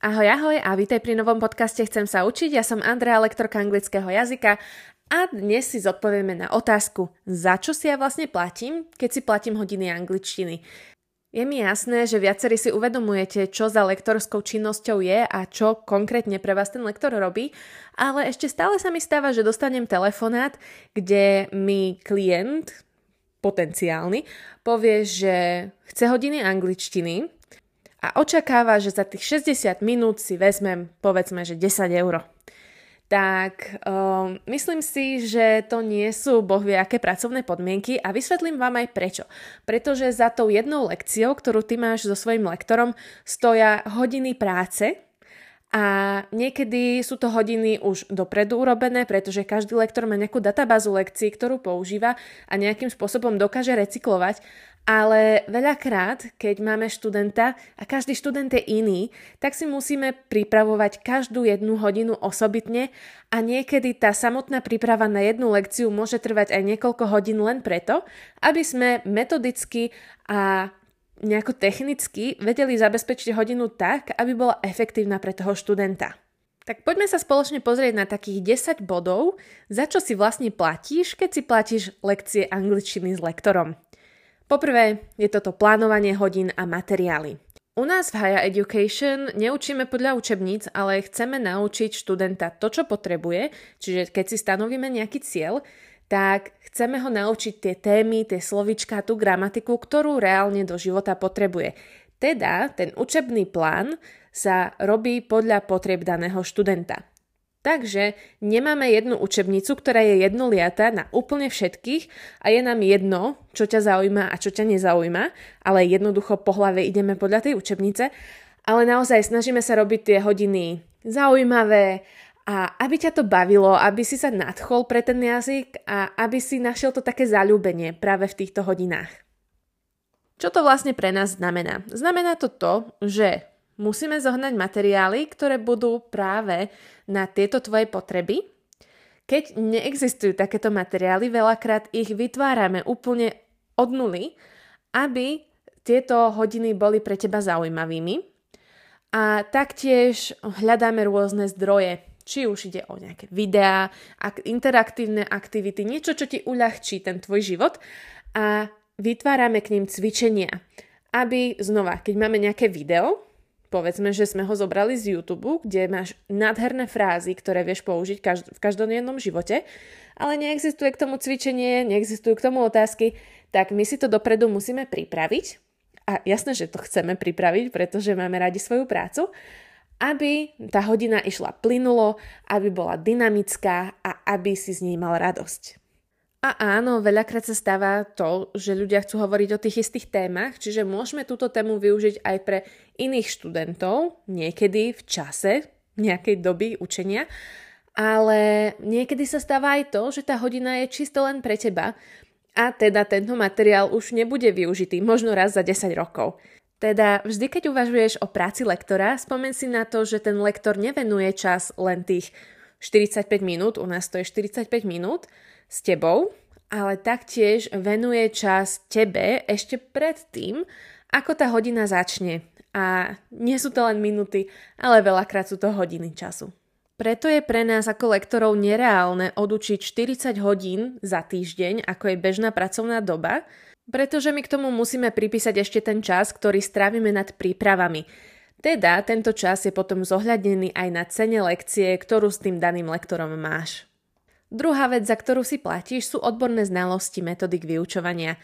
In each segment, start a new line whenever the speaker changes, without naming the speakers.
Ahoj, ahoj a vítaj pri novom podcaste Chcem sa učiť. Ja som Andrea, lektorka anglického jazyka a dnes si zodpovieme na otázku, za čo si ja vlastne platím, keď si platím hodiny angličtiny. Je mi jasné, že viacerí si uvedomujete, čo za lektorskou činnosťou je a čo konkrétne pre vás ten lektor robí, ale ešte stále sa mi stáva, že dostanem telefonát, kde mi klient, potenciálny, povie, že chce hodiny angličtiny, a očakáva, že za tých 60 minút si vezmem povedzme, že 10 eur. Tak um, myslím si, že to nie sú bohvie aké pracovné podmienky a vysvetlím vám aj prečo. Pretože za tou jednou lekciou, ktorú ty máš so svojím lektorom, stoja hodiny práce, a niekedy sú to hodiny už dopredu urobené, pretože každý lektor má nejakú databázu lekcií, ktorú používa a nejakým spôsobom dokáže recyklovať. Ale veľakrát, keď máme študenta a každý študent je iný, tak si musíme pripravovať každú jednu hodinu osobitne a niekedy tá samotná príprava na jednu lekciu môže trvať aj niekoľko hodín len preto, aby sme metodicky a nejako technicky vedeli zabezpečiť hodinu tak, aby bola efektívna pre toho študenta. Tak poďme sa spoločne pozrieť na takých 10 bodov, za čo si vlastne platíš, keď si platíš lekcie angličtiny s lektorom. Poprvé je toto plánovanie hodín a materiály. U nás v Higher Education neučíme podľa učebníc, ale chceme naučiť študenta to, čo potrebuje, čiže keď si stanovíme nejaký cieľ, tak chceme ho naučiť tie témy, tie slovička, tú gramatiku, ktorú reálne do života potrebuje. Teda ten učebný plán sa robí podľa potrieb daného študenta. Takže nemáme jednu učebnicu, ktorá je jednoliata na úplne všetkých a je nám jedno, čo ťa zaujíma a čo ťa nezaujíma, ale jednoducho po hlave ideme podľa tej učebnice, ale naozaj snažíme sa robiť tie hodiny zaujímavé a aby ťa to bavilo, aby si sa nadchol pre ten jazyk a aby si našiel to také zalúbenie práve v týchto hodinách. Čo to vlastne pre nás znamená? Znamená to to, že musíme zohnať materiály, ktoré budú práve na tieto tvoje potreby. Keď neexistujú takéto materiály, veľakrát ich vytvárame úplne od nuly, aby tieto hodiny boli pre teba zaujímavými. A taktiež hľadáme rôzne zdroje, či už ide o nejaké videá, ak, interaktívne aktivity, niečo, čo ti uľahčí ten tvoj život a vytvárame k ním cvičenia. Aby znova, keď máme nejaké video, povedzme, že sme ho zobrali z YouTube, kde máš nádherné frázy, ktoré vieš použiť v každodennom živote, ale neexistuje k tomu cvičenie, neexistujú k tomu otázky, tak my si to dopredu musíme pripraviť. A jasné, že to chceme pripraviť, pretože máme radi svoju prácu, aby tá hodina išla plynulo, aby bola dynamická a aby si z nej mal radosť. A áno, veľakrát sa stáva to, že ľudia chcú hovoriť o tých istých témach, čiže môžeme túto tému využiť aj pre iných študentov, niekedy v čase nejakej doby učenia, ale niekedy sa stáva aj to, že tá hodina je čisto len pre teba a teda tento materiál už nebude využitý možno raz za 10 rokov. Teda vždy, keď uvažuješ o práci lektora, spomen si na to, že ten lektor nevenuje čas len tých 45 minút, u nás to je 45 minút, s tebou, ale taktiež venuje čas tebe ešte pred tým, ako tá hodina začne. A nie sú to len minúty, ale veľakrát sú to hodiny času. Preto je pre nás ako lektorov nereálne odučiť 40 hodín za týždeň, ako je bežná pracovná doba, pretože my k tomu musíme pripísať ešte ten čas, ktorý strávime nad prípravami. Teda tento čas je potom zohľadnený aj na cene lekcie, ktorú s tým daným lektorom máš. Druhá vec, za ktorú si platíš, sú odborné znalosti metodik vyučovania.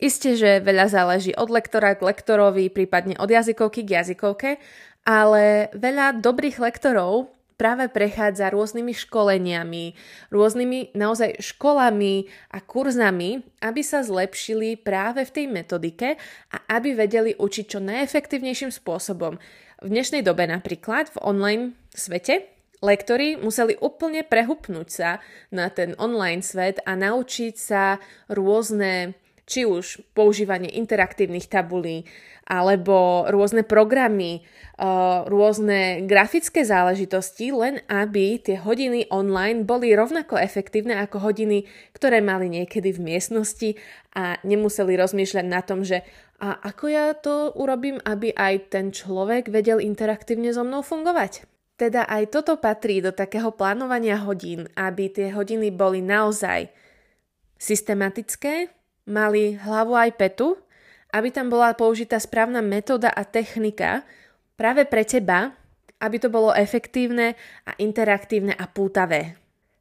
Isté, že veľa záleží od lektora k lektorovi, prípadne od jazykovky k jazykovke, ale veľa dobrých lektorov práve prechádza rôznymi školeniami, rôznymi naozaj školami a kurzami, aby sa zlepšili práve v tej metodike a aby vedeli učiť čo najefektívnejším spôsobom. V dnešnej dobe napríklad v online svete lektori museli úplne prehupnúť sa na ten online svet a naučiť sa rôzne či už používanie interaktívnych tabulí, alebo rôzne programy, uh, rôzne grafické záležitosti, len aby tie hodiny online boli rovnako efektívne ako hodiny, ktoré mali niekedy v miestnosti a nemuseli rozmýšľať na tom, že A ako ja to urobím, aby aj ten človek vedel interaktívne so mnou fungovať? Teda aj toto patrí do takého plánovania hodín, aby tie hodiny boli naozaj systematické, mali hlavu aj petu, aby tam bola použitá správna metóda a technika práve pre teba, aby to bolo efektívne a interaktívne a pútavé.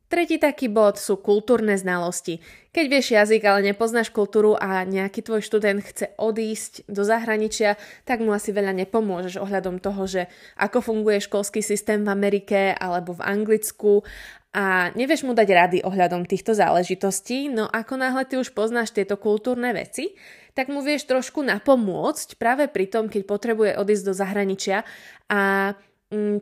Tretí taký bod sú kultúrne znalosti. Keď vieš jazyk, ale nepoznáš kultúru a nejaký tvoj študent chce odísť do zahraničia, tak mu asi veľa nepomôžeš ohľadom toho, že ako funguje školský systém v Amerike alebo v Anglicku a nevieš mu dať rady ohľadom týchto záležitostí, no ako náhle ty už poznáš tieto kultúrne veci, tak mu vieš trošku napomôcť práve pri tom, keď potrebuje odísť do zahraničia a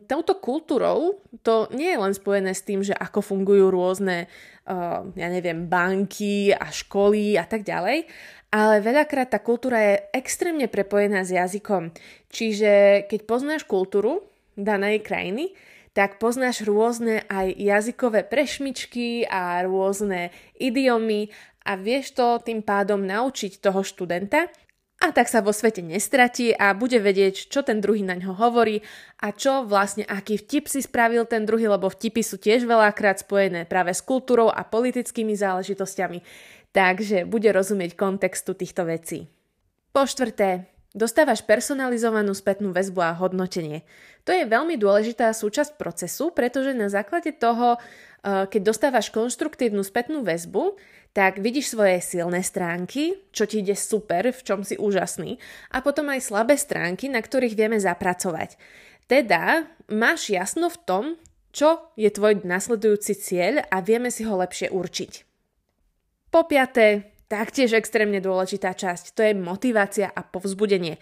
touto kultúrou to nie je len spojené s tým, že ako fungujú rôzne, uh, ja neviem, banky a školy a tak ďalej, ale veľakrát tá kultúra je extrémne prepojená s jazykom. Čiže keď poznáš kultúru danej krajiny, tak poznáš rôzne aj jazykové prešmičky a rôzne idiomy a vieš to tým pádom naučiť toho študenta a tak sa vo svete nestratí a bude vedieť, čo ten druhý na ňo hovorí a čo vlastne, aký vtip si spravil ten druhý, lebo vtipy sú tiež veľakrát spojené práve s kultúrou a politickými záležitosťami, takže bude rozumieť kontextu týchto vecí. Po štvrté, Dostávaš personalizovanú spätnú väzbu a hodnotenie. To je veľmi dôležitá súčasť procesu, pretože na základe toho, eh, keď dostávaš konštruktívnu spätnú väzbu, tak vidíš svoje silné stránky, čo ti ide super, v čom si úžasný, a potom aj slabé stránky, na ktorých vieme zapracovať. Teda máš jasno v tom, čo je tvoj nasledujúci cieľ a vieme si ho lepšie určiť. Po piaté, Taktiež extrémne dôležitá časť, to je motivácia a povzbudenie.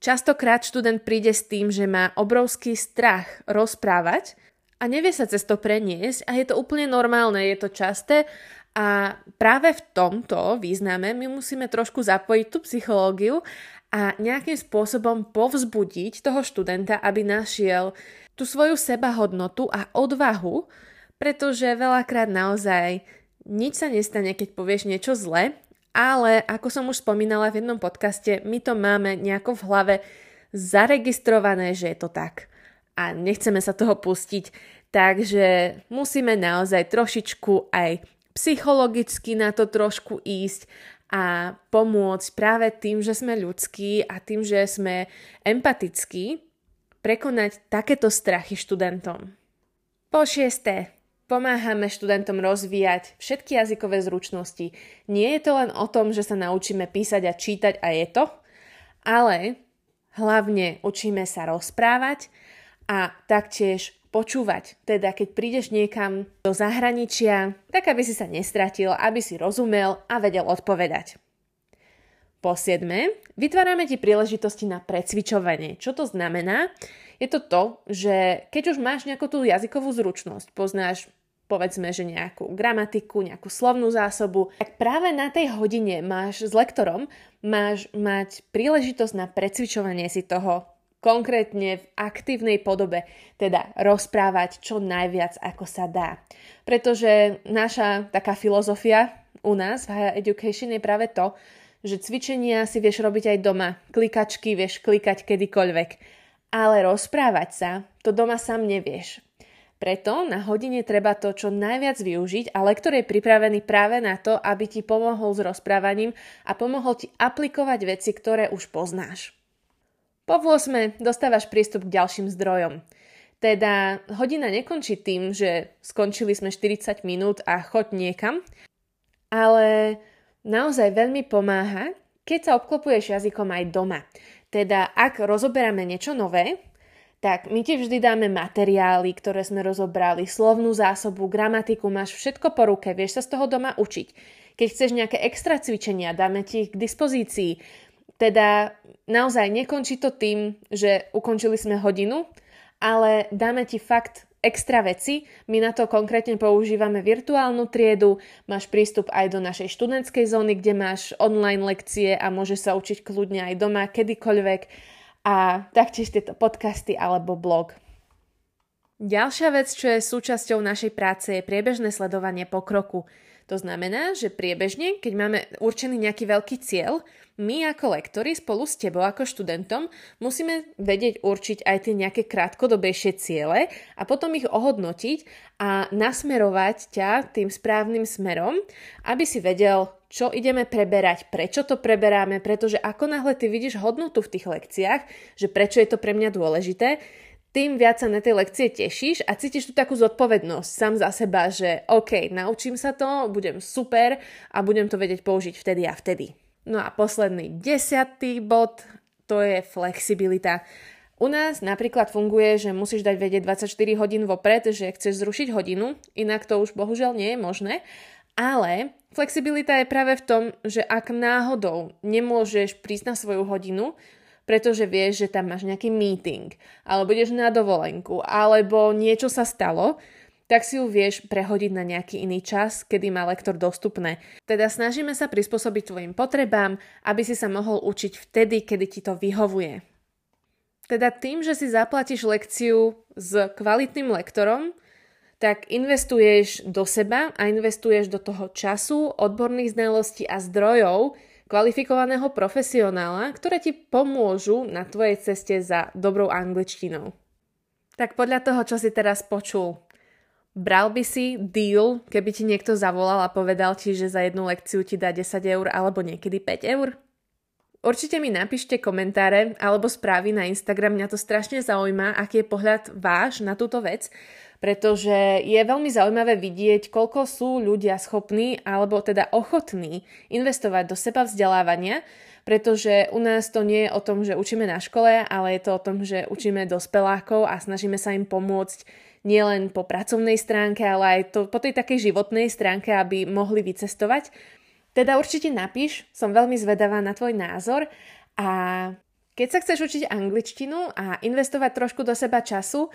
Častokrát študent príde s tým, že má obrovský strach rozprávať a nevie sa cez to preniesť a je to úplne normálne, je to časté a práve v tomto význame my musíme trošku zapojiť tú psychológiu a nejakým spôsobom povzbudiť toho študenta, aby našiel tú svoju sebahodnotu a odvahu, pretože veľakrát naozaj nič sa nestane, keď povieš niečo zle, ale ako som už spomínala v jednom podcaste, my to máme nejako v hlave zaregistrované, že je to tak. A nechceme sa toho pustiť, takže musíme naozaj trošičku aj psychologicky na to trošku ísť a pomôcť práve tým, že sme ľudskí a tým, že sme empatickí, prekonať takéto strachy študentom. Po šiesté, Pomáhame študentom rozvíjať všetky jazykové zručnosti. Nie je to len o tom, že sa naučíme písať a čítať a je to, ale hlavne učíme sa rozprávať a taktiež počúvať. Teda keď prídeš niekam do zahraničia, tak aby si sa nestratil, aby si rozumel a vedel odpovedať. Po siedme, vytvárame ti príležitosti na precvičovanie. Čo to znamená? Je to to, že keď už máš nejakú tú jazykovú zručnosť, poznáš povedzme, že nejakú gramatiku, nejakú slovnú zásobu, tak práve na tej hodine máš s lektorom máš mať príležitosť na precvičovanie si toho konkrétne v aktívnej podobe, teda rozprávať čo najviac ako sa dá. Pretože naša taká filozofia u nás v Higher Education je práve to, že cvičenia si vieš robiť aj doma, klikačky vieš klikať kedykoľvek, ale rozprávať sa to doma sám nevieš. Preto na hodine treba to čo najviac využiť a lektor je pripravený práve na to, aby ti pomohol s rozprávaním a pomohol ti aplikovať veci, ktoré už poznáš. Po 8. dostávaš prístup k ďalším zdrojom. Teda hodina nekončí tým, že skončili sme 40 minút a choď niekam, ale naozaj veľmi pomáha, keď sa obklopuješ jazykom aj doma. Teda ak rozoberáme niečo nové, tak my ti vždy dáme materiály, ktoré sme rozobrali, slovnú zásobu, gramatiku, máš všetko po ruke, vieš sa z toho doma učiť. Keď chceš nejaké extra cvičenia, dáme ti ich k dispozícii. Teda naozaj nekončí to tým, že ukončili sme hodinu, ale dáme ti fakt extra veci. My na to konkrétne používame virtuálnu triedu, máš prístup aj do našej študentskej zóny, kde máš online lekcie a môžeš sa učiť kľudne aj doma, kedykoľvek a taktiež tieto podcasty alebo blog. Ďalšia vec, čo je súčasťou našej práce, je priebežné sledovanie pokroku. To znamená, že priebežne, keď máme určený nejaký veľký cieľ, my ako lektori spolu s tebou ako študentom musíme vedieť určiť aj tie nejaké krátkodobejšie ciele a potom ich ohodnotiť a nasmerovať ťa tým správnym smerom, aby si vedel, čo ideme preberať, prečo to preberáme, pretože ako náhle ty vidíš hodnotu v tých lekciách, že prečo je to pre mňa dôležité, tým viac sa na tej lekcie tešíš a cítiš tu takú zodpovednosť sám za seba, že OK, naučím sa to, budem super a budem to vedieť použiť vtedy a vtedy. No a posledný desiatý bod, to je flexibilita. U nás napríklad funguje, že musíš dať vedieť 24 hodín vopred, že chceš zrušiť hodinu, inak to už bohužiaľ nie je možné, ale flexibilita je práve v tom, že ak náhodou nemôžeš prísť na svoju hodinu, pretože vieš, že tam máš nejaký meeting, alebo ideš na dovolenku, alebo niečo sa stalo, tak si ju vieš prehodiť na nejaký iný čas, kedy má lektor dostupné. Teda snažíme sa prispôsobiť tvojim potrebám, aby si sa mohol učiť vtedy, kedy ti to vyhovuje. Teda tým, že si zaplatíš lekciu s kvalitným lektorom, tak investuješ do seba a investuješ do toho času, odborných znalostí a zdrojov, kvalifikovaného profesionála, ktoré ti pomôžu na tvojej ceste za dobrou angličtinou. Tak podľa toho, čo si teraz počul, bral by si deal, keby ti niekto zavolal a povedal ti, že za jednu lekciu ti dá 10 eur alebo niekedy 5 eur? Určite mi napíšte komentáre alebo správy na Instagram, mňa to strašne zaujíma, aký je pohľad váš na túto vec, pretože je veľmi zaujímavé vidieť, koľko sú ľudia schopní alebo teda ochotní investovať do seba vzdelávania, pretože u nás to nie je o tom, že učíme na škole, ale je to o tom, že učíme dospelákov a snažíme sa im pomôcť nielen po pracovnej stránke, ale aj to, po tej takej životnej stránke, aby mohli vycestovať. Teda určite napíš, som veľmi zvedavá na tvoj názor a keď sa chceš učiť angličtinu a investovať trošku do seba času,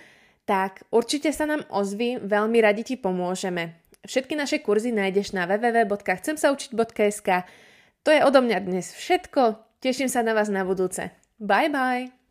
tak určite sa nám ozvi, veľmi radi ti pomôžeme. Všetky naše kurzy nájdeš na www.chcemsaučiť.sk To je odo mňa dnes všetko, teším sa na vás na budúce. Bye bye!